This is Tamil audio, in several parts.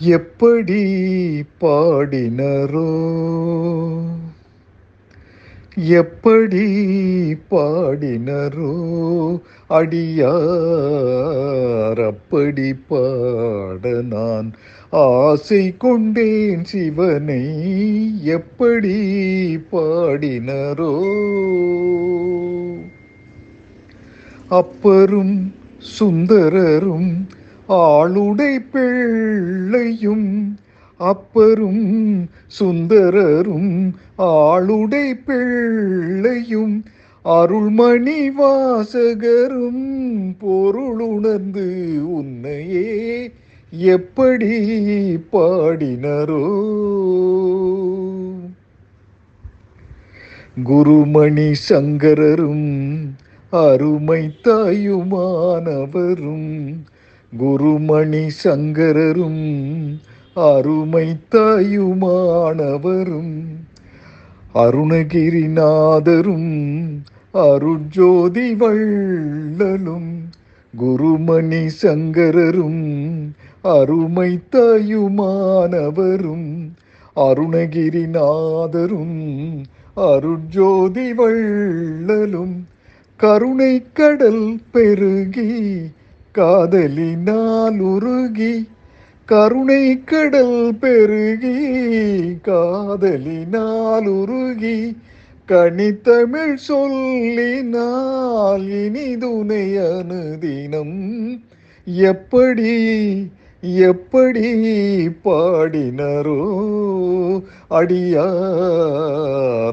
எப்படி பாடினரோ? எப்படி பாடினரோ? அடியார் அப்படி பாட நான் ஆசை கொண்டேன் சிவனை. எப்படி பாடினரோ? அப்பரும் சுந்தரரும் ஆளுடை பிள்ளையும் அப்பரும் சுந்தரரும் ஆளுடை பிள்ளையும் அருள்மணி வாசகரும் பொருளுணர்ந்து உன்னையே எப்படி பாடினரோ. குருமணி சங்கரரும் அருமை தாயுமானவரும் குருமணி சங்கரரும் அருமை தாயுமானவரும் அருணகிரிநாதரும் அருஜோதி வள்ளலும் குருமணி சங்கரரும் அருமை தாயுமானவரும் அருணகிரிநாதரும் அருஜோதி வள்ளலும் கருணை கடல் பெருகி காதலினால் உருகி கருணை கடல் பெருகி காதலினால் உருகி கனித்தமிழ் சொல்லினால் இனிதுணை அனுதினம். எப்படி எப்படி பாடினரோ அடியார்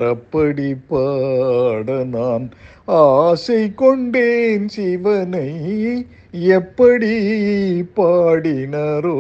அப்படி பாட நான் ஆசை கொண்டேன் சிவனை. எப்படி பாடினரோ